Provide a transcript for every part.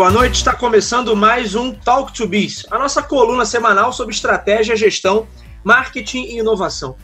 boa noite. Está começando mais um Talk to Biz, a nossa coluna semanal sobre estratégia, gestão, marketing e inovação.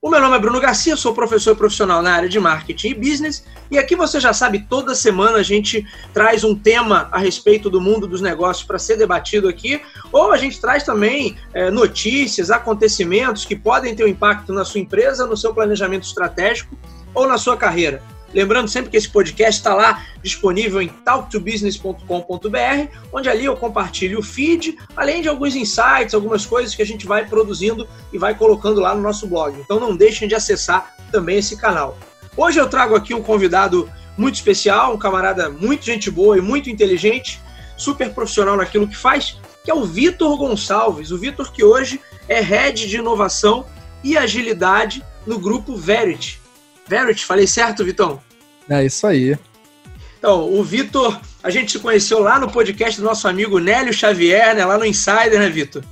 O meu nome é Bruno Garcia, sou professor profissional na área de marketing e business, e aqui você já sabe, toda semana a gente traz um tema a respeito do mundo dos negócios para ser debatido aqui, ou a gente traz também é, notícias, acontecimentos que podem ter um impacto na sua empresa, no seu planejamento estratégico ou na sua carreira. Lembrando sempre que esse podcast está lá disponível em talktobusiness.com.br, onde ali eu compartilho o feed, além de alguns insights, algumas coisas que a gente vai produzindo e vai colocando lá no nosso blog. Então não deixem de acessar também esse canal. Hoje eu trago aqui um convidado muito especial, um camarada muito gente boa e muito inteligente, super profissional naquilo que faz, que é o Vitor Gonçalves. O Vitor que hoje é head de inovação e agilidade no grupo Verity. Verity, falei certo, Vitão? É isso aí. Então, o Vitor, a gente se conheceu lá no podcast do nosso amigo Nélio Xavier, né? Lá no Insider, né, Vitor?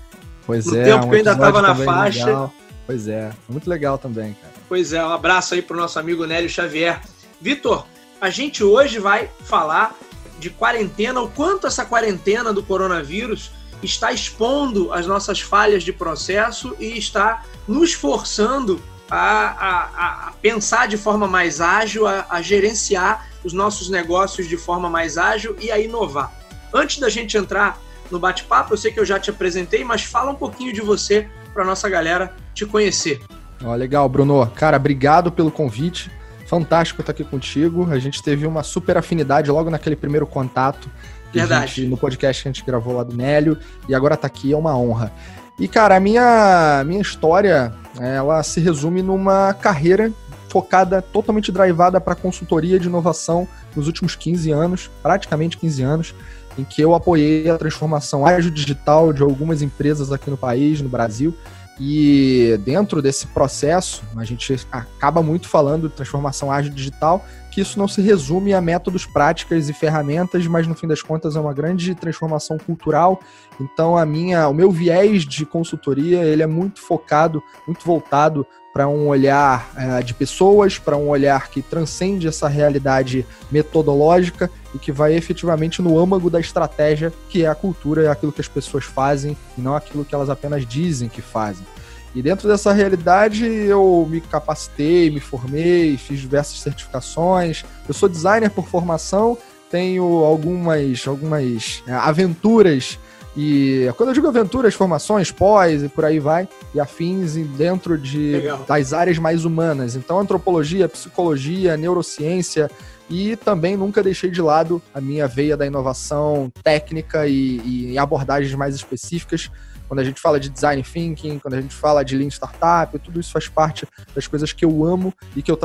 Pois no é. No tempo um que eu ainda estava na faixa. Legal. Pois é, muito legal também, cara. Pois é, um abraço aí pro nosso amigo Nélio Xavier. Vitor, a gente hoje vai falar de quarentena, o quanto essa quarentena do coronavírus está expondo as nossas falhas de processo e está nos forçando a, a, a pensar de forma mais ágil, a, a gerenciar os nossos negócios de forma mais ágil e a inovar. Antes da gente entrar no bate-papo, eu sei que eu já te apresentei, mas fala um pouquinho de você para nossa galera te conhecer. Ó, legal, Bruno. Cara, obrigado pelo convite. Fantástico estar aqui contigo. A gente teve uma super afinidade logo naquele primeiro contato. Verdade. Gente, no podcast que a gente gravou lá do Nélio. E agora tá aqui, é uma honra. E, cara, a minha, minha história, ela se resume numa carreira focada, totalmente drivada para consultoria de inovação nos últimos 15 anos, praticamente 15 anos, em que eu apoiei a transformação ágil digital de algumas empresas aqui no país, no Brasil. E dentro desse processo, a gente acaba muito falando de transformação ágil digital, que isso não se resume a métodos, práticas e ferramentas, mas no fim das contas é uma grande transformação cultural. Então a minha, o meu viés de consultoria, ele é muito focado, muito voltado para um olhar é, de pessoas, para um olhar que transcende essa realidade metodológica e que vai efetivamente no âmago da estratégia, que é a cultura, é aquilo que as pessoas fazem e não aquilo que elas apenas dizem que fazem. E dentro dessa realidade eu me capacitei, me formei, fiz diversas certificações. Eu sou designer por formação, tenho algumas, algumas é, aventuras e quando eu digo aventuras, formações, pós e por aí vai, e afins dentro de, das áreas mais humanas. Então, antropologia, psicologia, neurociência, e também nunca deixei de lado a minha veia da inovação técnica e, e abordagens mais específicas quando a gente fala de design thinking, quando a gente fala de lean startup, tudo isso faz parte das coisas que eu amo e que eu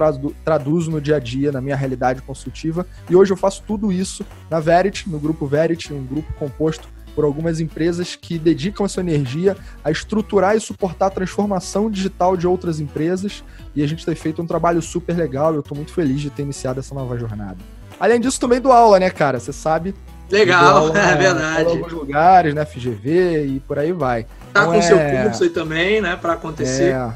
traduzo no dia a dia, na minha realidade consultiva. E hoje eu faço tudo isso na Verity, no grupo Verity, um grupo composto por algumas empresas que dedicam a sua energia a estruturar e suportar a transformação digital de outras empresas. E a gente tem feito um trabalho super legal. Eu estou muito feliz de ter iniciado essa nova jornada. Além disso, também dou aula, né, cara? Você sabe, Legal, é verdade. Em alguns lugares, né? FGV e por aí vai. Tá então, com é... seu curso aí também, né? Para acontecer. É.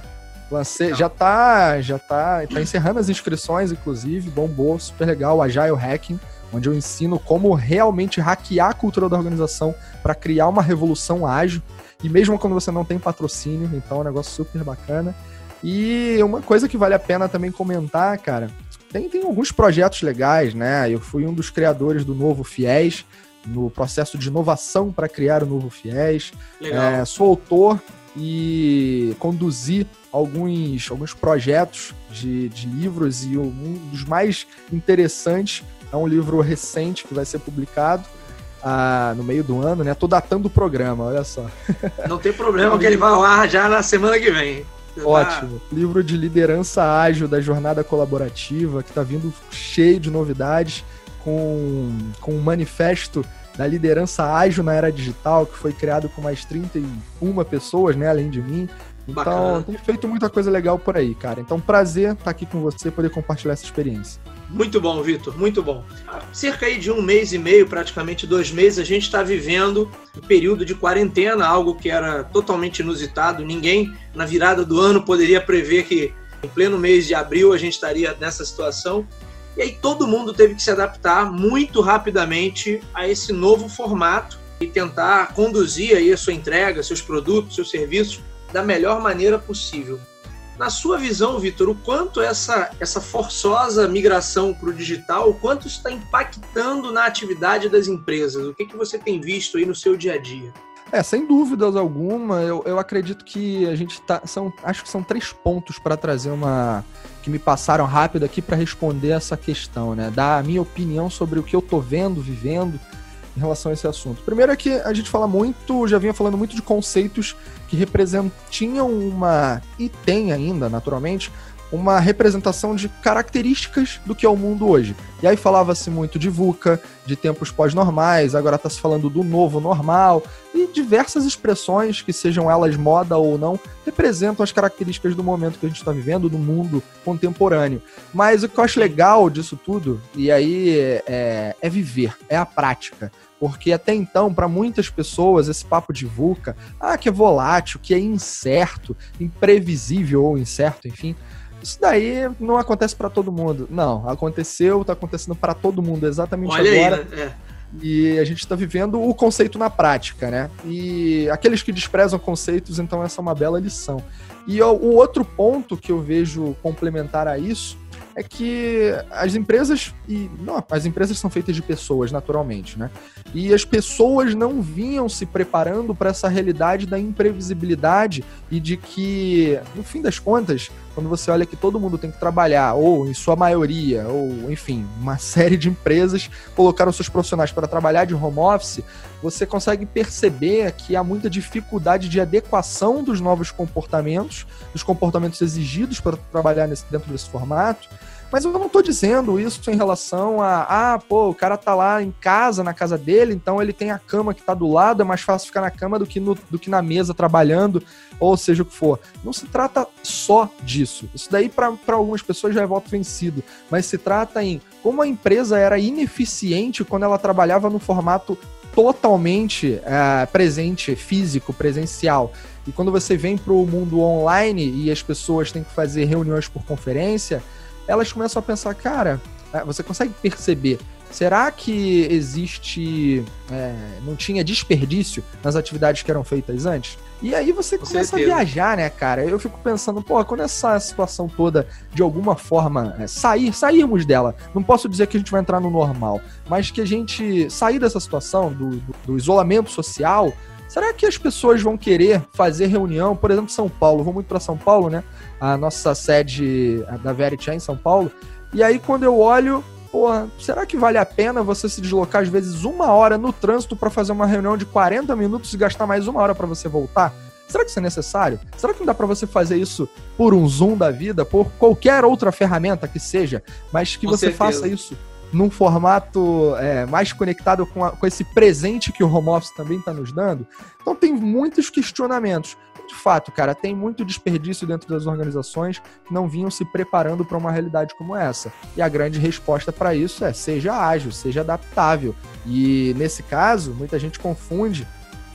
Lancei, já tá, já tá, tá encerrando as inscrições, inclusive, bombou, super legal, Agile Hacking, onde eu ensino como realmente hackear a cultura da organização para criar uma revolução ágil, e mesmo quando você não tem patrocínio, então é um negócio super bacana. E uma coisa que vale a pena também comentar, cara, tem, tem alguns projetos legais, né? Eu fui um dos criadores do Novo Fiéis, no processo de inovação para criar o Novo Fiéis. É, sou autor e conduzi alguns, alguns projetos de, de livros e um dos mais interessantes é um livro recente que vai ser publicado ah, no meio do ano, né? Tô datando o programa, olha só. Não tem problema que ele vai ao ar já na semana que vem. Ótimo. Livro de liderança ágil da jornada colaborativa, que está vindo cheio de novidades, com, com um manifesto da liderança ágil na era digital, que foi criado com mais 31 pessoas, né, além de mim. Então, Bacana. tem feito muita coisa legal por aí, cara. Então, prazer estar aqui com você, poder compartilhar essa experiência. Muito bom, Vitor, muito bom. Há cerca aí de um mês e meio, praticamente dois meses, a gente está vivendo um período de quarentena, algo que era totalmente inusitado. Ninguém, na virada do ano, poderia prever que em pleno mês de abril a gente estaria nessa situação. E aí todo mundo teve que se adaptar muito rapidamente a esse novo formato e tentar conduzir aí a sua entrega, seus produtos, seus serviços da melhor maneira possível. Na sua visão, Vitor, o quanto essa, essa forçosa migração para o digital, o quanto está impactando na atividade das empresas? O que, que você tem visto aí no seu dia a dia? É, sem dúvidas alguma, eu, eu acredito que a gente tá. São, acho que são três pontos para trazer uma. que me passaram rápido aqui para responder essa questão, né? Dar a minha opinião sobre o que eu tô vendo, vivendo em relação a esse assunto. Primeiro é que a gente fala muito, já vinha falando muito de conceitos que representam uma, e tem ainda, naturalmente, uma representação de características do que é o mundo hoje. E aí falava-se muito de VUCA, de tempos pós-normais, agora está se falando do novo normal, e diversas expressões, que sejam elas moda ou não, representam as características do momento que a gente está vivendo, do mundo contemporâneo. Mas o que eu acho legal disso tudo, e aí é, é viver, é a prática. Porque até então, para muitas pessoas, esse papo de VUCA, ah, que é volátil, que é incerto, imprevisível ou incerto, enfim, isso daí não acontece para todo mundo. Não, aconteceu, tá acontecendo para todo mundo exatamente Olha agora. Aí, né? é. E a gente está vivendo o conceito na prática, né? E aqueles que desprezam conceitos, então essa é uma bela lição. E o outro ponto que eu vejo complementar a isso é que as empresas e não, as empresas são feitas de pessoas naturalmente, né? E as pessoas não vinham se preparando para essa realidade da imprevisibilidade e de que, no fim das contas, quando você olha que todo mundo tem que trabalhar, ou em sua maioria, ou enfim, uma série de empresas colocaram seus profissionais para trabalhar de home office, você consegue perceber que há muita dificuldade de adequação dos novos comportamentos, dos comportamentos exigidos para trabalhar nesse, dentro desse formato. Mas eu não estou dizendo isso em relação a, ah, pô, o cara tá lá em casa, na casa dele, então ele tem a cama que está do lado, é mais fácil ficar na cama do que, no, do que na mesa trabalhando, ou seja o que for. Não se trata só disso. Isso daí, para algumas pessoas, já é voto vencido. Mas se trata em como a empresa era ineficiente quando ela trabalhava no formato totalmente é, presente, físico, presencial. E quando você vem para o mundo online e as pessoas têm que fazer reuniões por conferência, elas começam a pensar, cara, é, você consegue perceber Será que existe. É, não tinha desperdício nas atividades que eram feitas antes? E aí você Com começa certeza. a viajar, né, cara? Eu fico pensando, pô, quando essa situação toda, de alguma forma, é, sair, sairmos dela, não posso dizer que a gente vai entrar no normal, mas que a gente sair dessa situação, do, do, do isolamento social, será que as pessoas vão querer fazer reunião, por exemplo, São Paulo? Vou muito para São Paulo, né? A nossa sede da Verity é em São Paulo. E aí, quando eu olho, porra, será que vale a pena você se deslocar às vezes uma hora no trânsito para fazer uma reunião de 40 minutos e gastar mais uma hora para você voltar? Será que isso é necessário? Será que não dá para você fazer isso por um Zoom da vida, por qualquer outra ferramenta que seja, mas que com você certeza. faça isso num formato é, mais conectado com, a, com esse presente que o home office também está nos dando? Então tem muitos questionamentos de fato, cara, tem muito desperdício dentro das organizações que não vinham se preparando para uma realidade como essa. E a grande resposta para isso é seja ágil, seja adaptável. E nesse caso, muita gente confunde,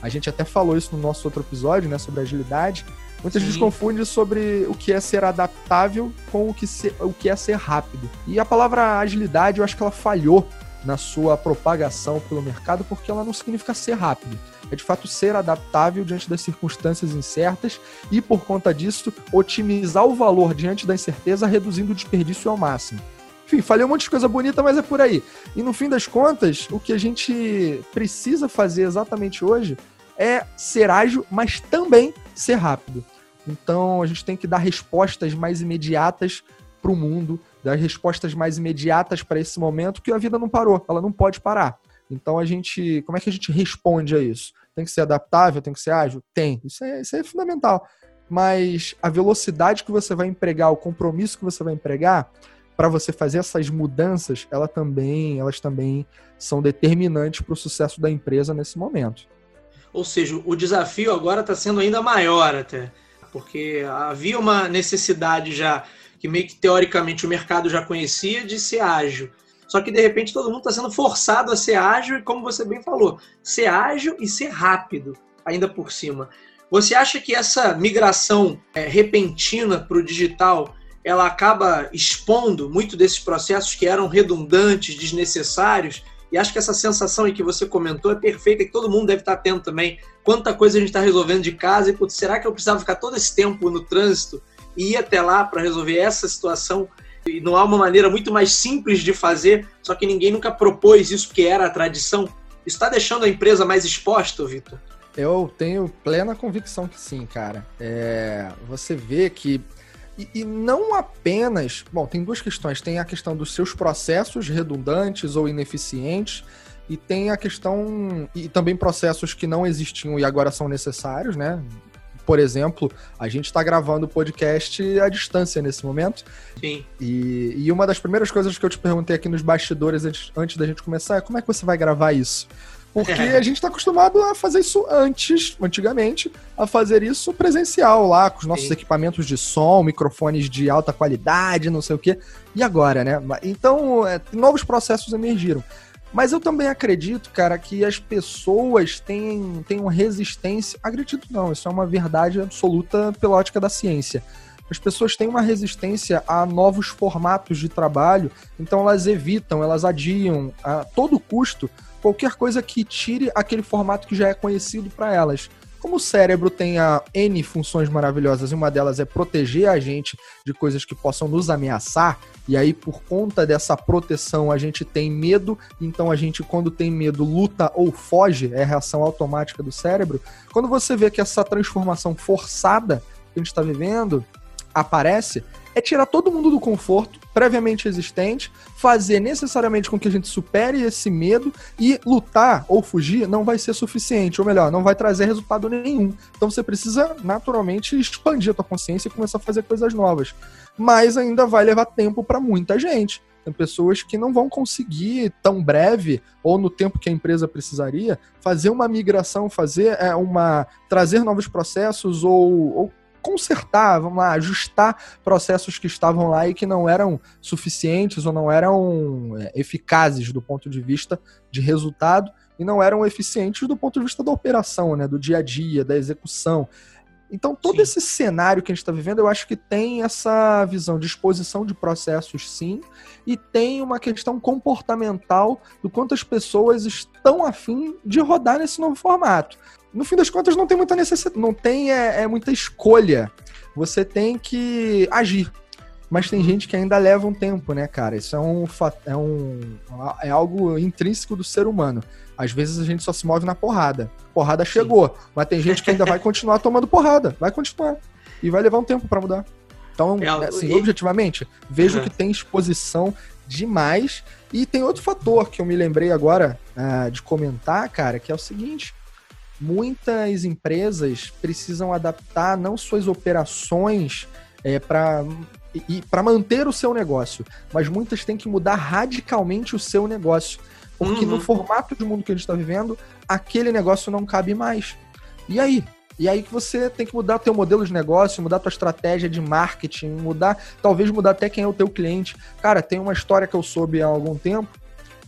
a gente até falou isso no nosso outro episódio, né, sobre agilidade. Muita Sim. gente confunde sobre o que é ser adaptável com o que, ser, o que é ser rápido. E a palavra agilidade, eu acho que ela falhou na sua propagação pelo mercado porque ela não significa ser rápido é de fato ser adaptável diante das circunstâncias incertas e, por conta disso, otimizar o valor diante da incerteza, reduzindo o desperdício ao máximo. Enfim, falei um monte de coisa bonita, mas é por aí. E no fim das contas, o que a gente precisa fazer exatamente hoje é ser ágil, mas também ser rápido. Então a gente tem que dar respostas mais imediatas para o mundo, dar respostas mais imediatas para esse momento, que a vida não parou, ela não pode parar. Então a gente, como é que a gente responde a isso? Tem que ser adaptável, tem que ser ágil? Tem. Isso é, isso é fundamental. Mas a velocidade que você vai empregar, o compromisso que você vai empregar para você fazer essas mudanças, ela também, elas também são determinantes para o sucesso da empresa nesse momento. Ou seja, o desafio agora está sendo ainda maior até, porque havia uma necessidade já que meio que teoricamente o mercado já conhecia de ser ágil. Só que de repente todo mundo está sendo forçado a ser ágil e, como você bem falou, ser ágil e ser rápido, ainda por cima. Você acha que essa migração é, repentina para o digital ela acaba expondo muito desses processos que eram redundantes, desnecessários. E acho que essa sensação aí que você comentou é perfeita, que todo mundo deve estar tendo também. Quanta coisa a gente está resolvendo de casa e, putz, será que eu precisava ficar todo esse tempo no trânsito e ir até lá para resolver essa situação? E não há uma maneira muito mais simples de fazer, só que ninguém nunca propôs isso, porque era a tradição. Está deixando a empresa mais exposta, Vitor? Eu tenho plena convicção que sim, cara. É, você vê que e, e, não apenas. Bom, tem duas questões. Tem a questão dos seus processos redundantes ou ineficientes, e tem a questão. E também processos que não existiam e agora são necessários, né? Por exemplo, a gente está gravando o podcast à distância nesse momento. Sim. E, e uma das primeiras coisas que eu te perguntei aqui nos bastidores antes, antes da gente começar é como é que você vai gravar isso? Porque a gente está acostumado a fazer isso antes, antigamente, a fazer isso presencial lá, com os nossos Sim. equipamentos de som, microfones de alta qualidade, não sei o quê. E agora, né? Então, é, novos processos emergiram. Mas eu também acredito, cara, que as pessoas têm, têm uma resistência. Acredito não, isso é uma verdade absoluta pela ótica da ciência. As pessoas têm uma resistência a novos formatos de trabalho, então elas evitam, elas adiam a todo custo qualquer coisa que tire aquele formato que já é conhecido para elas. Como o cérebro tem a N funções maravilhosas e uma delas é proteger a gente de coisas que possam nos ameaçar, e aí por conta dessa proteção a gente tem medo, então a gente, quando tem medo, luta ou foge, é a reação automática do cérebro. Quando você vê que essa transformação forçada que a gente está vivendo aparece, é tirar todo mundo do conforto previamente existente, fazer necessariamente com que a gente supere esse medo e lutar ou fugir não vai ser suficiente, ou melhor, não vai trazer resultado nenhum. Então você precisa naturalmente expandir a tua consciência e começar a fazer coisas novas. Mas ainda vai levar tempo para muita gente. Tem pessoas que não vão conseguir tão breve ou no tempo que a empresa precisaria fazer uma migração, fazer é, uma trazer novos processos ou, ou consertar, vamos lá, ajustar processos que estavam lá e que não eram suficientes ou não eram é, eficazes do ponto de vista de resultado e não eram eficientes do ponto de vista da operação, né, do dia a dia, da execução. Então, todo sim. esse cenário que a gente está vivendo, eu acho que tem essa visão de exposição de processos, sim, e tem uma questão comportamental do quanto as pessoas estão afim de rodar nesse novo formato no fim das contas não tem muita necessidade, não tem é, é muita escolha. Você tem que agir. Mas tem gente que ainda leva um tempo, né, cara? Isso é um, é um é algo intrínseco do ser humano. Às vezes a gente só se move na porrada. Porrada chegou, Sim. mas tem gente que ainda vai continuar tomando porrada, vai continuar e vai levar um tempo para mudar. Então, é, assim, objetivamente, vejo uhum. que tem exposição demais. E tem outro fator que eu me lembrei agora uh, de comentar, cara, que é o seguinte: muitas empresas precisam adaptar não suas operações é, para e para manter o seu negócio, mas muitas têm que mudar radicalmente o seu negócio, porque uhum. no formato de mundo que a gente está vivendo, aquele negócio não cabe mais. E aí? E aí que você tem que mudar teu modelo de negócio, mudar tua estratégia de marketing, mudar, talvez mudar até quem é o teu cliente. Cara, tem uma história que eu soube há algum tempo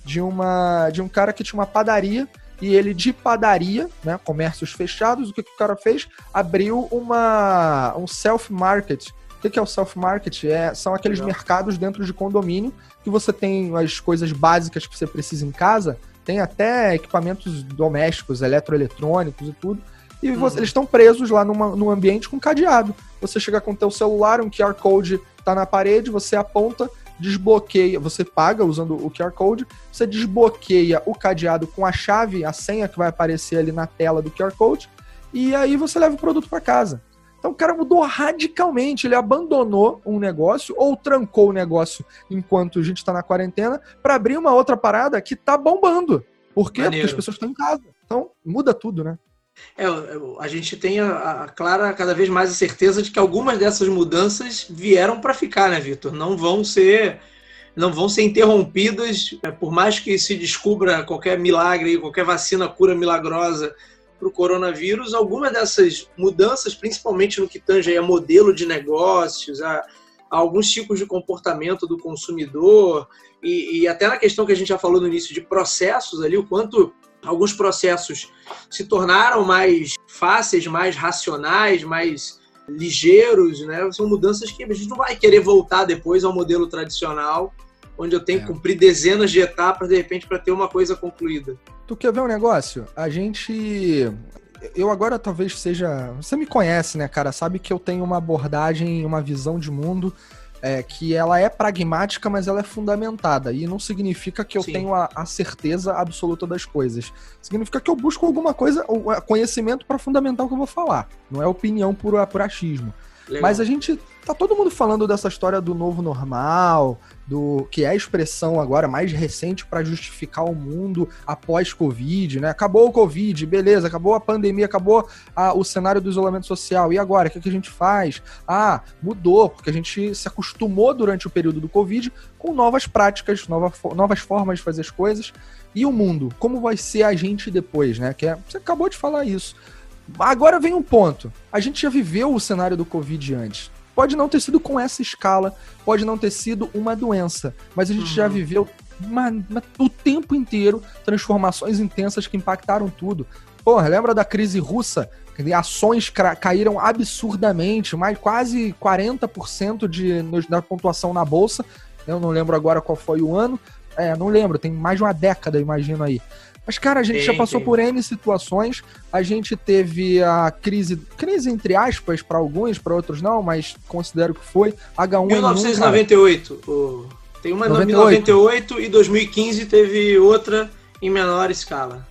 de uma de um cara que tinha uma padaria e ele de padaria, né, comércios fechados, o que, que o cara fez? Abriu uma um self-market. O que, é o self-market? É, são aqueles Legal. mercados dentro de condomínio que você tem as coisas básicas que você precisa em casa, tem até equipamentos domésticos, eletroeletrônicos e tudo. E você, uhum. eles estão presos lá numa, num ambiente com cadeado. Você chega com o teu celular, um QR Code está na parede, você aponta, desbloqueia, você paga usando o QR Code, você desbloqueia o cadeado com a chave, a senha que vai aparecer ali na tela do QR Code, e aí você leva o produto para casa. Então o cara mudou radicalmente, ele abandonou um negócio ou trancou o negócio enquanto a gente está na quarentena para abrir uma outra parada que tá bombando. Por quê? Maneiro. Porque as pessoas estão em casa. Então muda tudo, né? É, a gente tem a, a, clara cada vez mais a certeza de que algumas dessas mudanças vieram para ficar, né, Vitor? Não vão ser não vão ser interrompidas, é, por mais que se descubra qualquer milagre, qualquer vacina cura milagrosa para o coronavírus, algumas dessas mudanças, principalmente no que tange a modelo de negócios, a, a alguns tipos de comportamento do consumidor e, e até na questão que a gente já falou no início de processos ali, o quanto alguns processos se tornaram mais fáceis, mais racionais, mais ligeiros, né? São mudanças que a gente não vai querer voltar depois ao modelo tradicional, onde eu tenho é. que cumprir dezenas de etapas de repente para ter uma coisa concluída. Tu quer ver um negócio? A gente eu agora talvez seja. Você me conhece, né, cara? Sabe que eu tenho uma abordagem, uma visão de mundo é, que ela é pragmática, mas ela é fundamentada. E não significa que eu Sim. tenho a, a, certeza absoluta das coisas. Significa que eu busco alguma coisa, conhecimento para fundamentar o que eu vou falar. Não é opinião por, por achismo. Mas a gente. Tá todo mundo falando dessa história do novo normal, do que é a expressão agora mais recente para justificar o mundo após Covid, né? Acabou o Covid, beleza, acabou a pandemia, acabou a, o cenário do isolamento social. E agora, o que, que a gente faz? Ah, mudou, porque a gente se acostumou durante o período do Covid com novas práticas, nova, novas formas de fazer as coisas. E o mundo? Como vai ser a gente depois, né? Que é, você acabou de falar isso. Agora vem um ponto. A gente já viveu o cenário do Covid antes. Pode não ter sido com essa escala, pode não ter sido uma doença, mas a gente uhum. já viveu uma, uma, o tempo inteiro transformações intensas que impactaram tudo. Porra, lembra da crise russa? Ações caíram absurdamente, mais quase 40% de, da pontuação na bolsa. Eu não lembro agora qual foi o ano. É, não lembro, tem mais de uma década, imagino aí. Mas, cara, a gente já passou por N situações. A gente teve a crise, crise entre aspas, para alguns, para outros não, mas considero que foi. H1N1. 1998. O... Tem uma em 98 e 2015 teve outra em menor escala.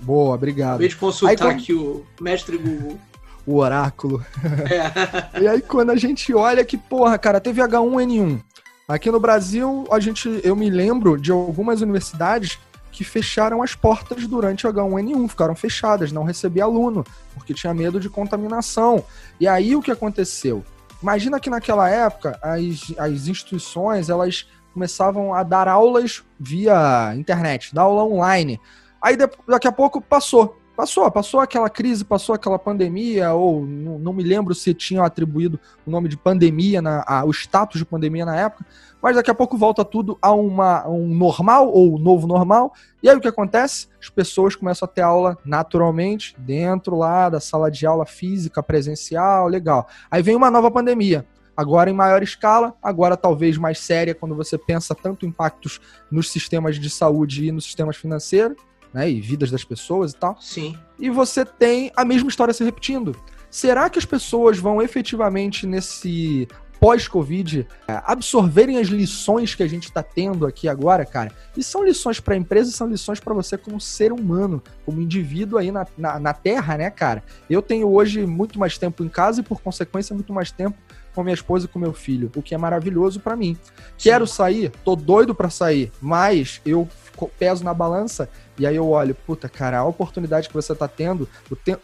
Boa, obrigado. Acabei de consultar aí, aqui o mestre Google. O oráculo. É. e aí, quando a gente olha que, porra, cara, teve H1N1. Aqui no Brasil, a gente, eu me lembro de algumas universidades que fecharam as portas durante o H1N1, ficaram fechadas, não recebia aluno, porque tinha medo de contaminação. E aí o que aconteceu? Imagina que naquela época as, as instituições elas começavam a dar aulas via internet, dar aula online. Aí daqui a pouco passou. Passou, passou aquela crise, passou aquela pandemia, ou não, não me lembro se tinham atribuído o nome de pandemia, na, a, o status de pandemia na época, mas daqui a pouco volta tudo a, uma, um normal ou novo normal. E aí o que acontece? As pessoas começam a ter aula naturalmente dentro lá da sala de aula física, presencial, legal. Aí vem uma nova pandemia. Agora em maior escala, agora talvez mais séria quando você pensa tanto impactos nos sistemas de saúde e nos sistemas financeiros, né, e vidas das pessoas e tal. Sim. E você tem a mesma história se repetindo. Será que as pessoas vão efetivamente nesse pós-Covid, é, absorverem as lições que a gente está tendo aqui agora, cara. E são lições para a empresa, são lições para você como ser humano, como indivíduo aí na, na, na, Terra, né, cara? Eu tenho hoje muito mais tempo em casa e, por consequência, muito mais tempo com minha esposa e com meu filho, o que é maravilhoso para mim. Sim. Quero sair, tô doido para sair, mas eu peso na balança e aí eu olho, puta, cara, a oportunidade que você tá tendo,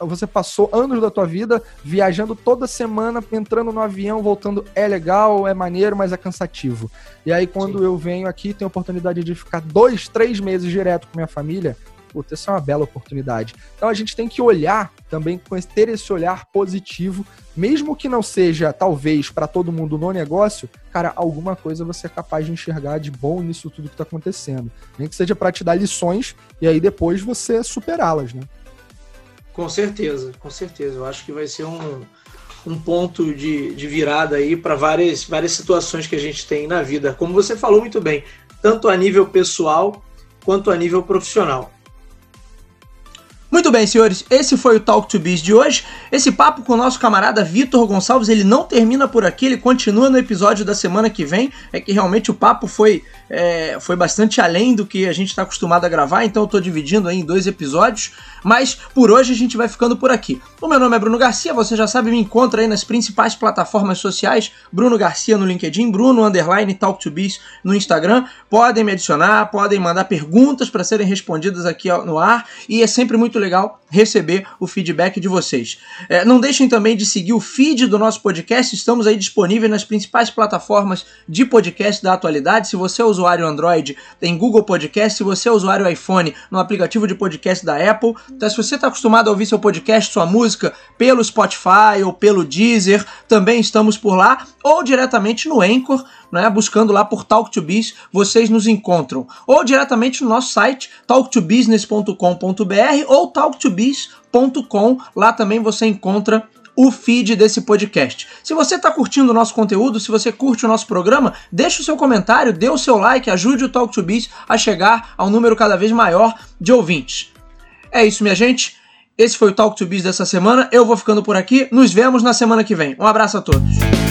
você passou anos da tua vida viajando toda semana, entrando no avião, voltando, é legal, é maneiro, mas é cansativo. E aí quando Sim. eu venho aqui, tenho a oportunidade de ficar dois, três meses direto com minha família, puta, essa é uma bela oportunidade. Então a gente tem que olhar também, ter esse olhar positivo, mesmo que não seja, talvez, para todo mundo no negócio, cara, alguma coisa você é capaz de enxergar de bom nisso tudo que está acontecendo. Nem que seja para te dar lições e aí depois você superá-las, né? Com certeza, com certeza. Eu acho que vai ser um, um ponto de, de virada aí para várias, várias situações que a gente tem na vida. Como você falou muito bem, tanto a nível pessoal quanto a nível profissional. Bem, senhores, esse foi o Talk to Biz de hoje. Esse papo com o nosso camarada Vitor Gonçalves, ele não termina por aqui, ele continua no episódio da semana que vem. É que realmente o papo foi, é, foi bastante além do que a gente está acostumado a gravar, então eu estou dividindo em dois episódios. Mas por hoje a gente vai ficando por aqui. O meu nome é Bruno Garcia, você já sabe, me encontra aí nas principais plataformas sociais. Bruno Garcia no LinkedIn, Bruno Underline Talk to Biz no Instagram. Podem me adicionar, podem mandar perguntas para serem respondidas aqui no ar. E é sempre muito legal receber o feedback de vocês. É, não deixem também de seguir o feed do nosso podcast, estamos aí disponíveis nas principais plataformas de podcast da atualidade. Se você é usuário Android, tem Google Podcast. Se você é usuário iPhone, no aplicativo de podcast da Apple. Então, se você está acostumado a ouvir seu podcast, sua música pelo Spotify ou pelo Deezer, também estamos por lá, ou diretamente no Anchor né, buscando lá por Talk to Biz, vocês nos encontram. Ou diretamente no nosso site, talktobusiness.com.br ou talktobiz.com. Lá também você encontra o feed desse podcast. Se você está curtindo o nosso conteúdo, se você curte o nosso programa, deixe o seu comentário, dê o seu like, ajude o Talk to Biz a chegar a um número cada vez maior de ouvintes. É isso, minha gente. Esse foi o Talk to Biz dessa semana. Eu vou ficando por aqui. Nos vemos na semana que vem. Um abraço a todos.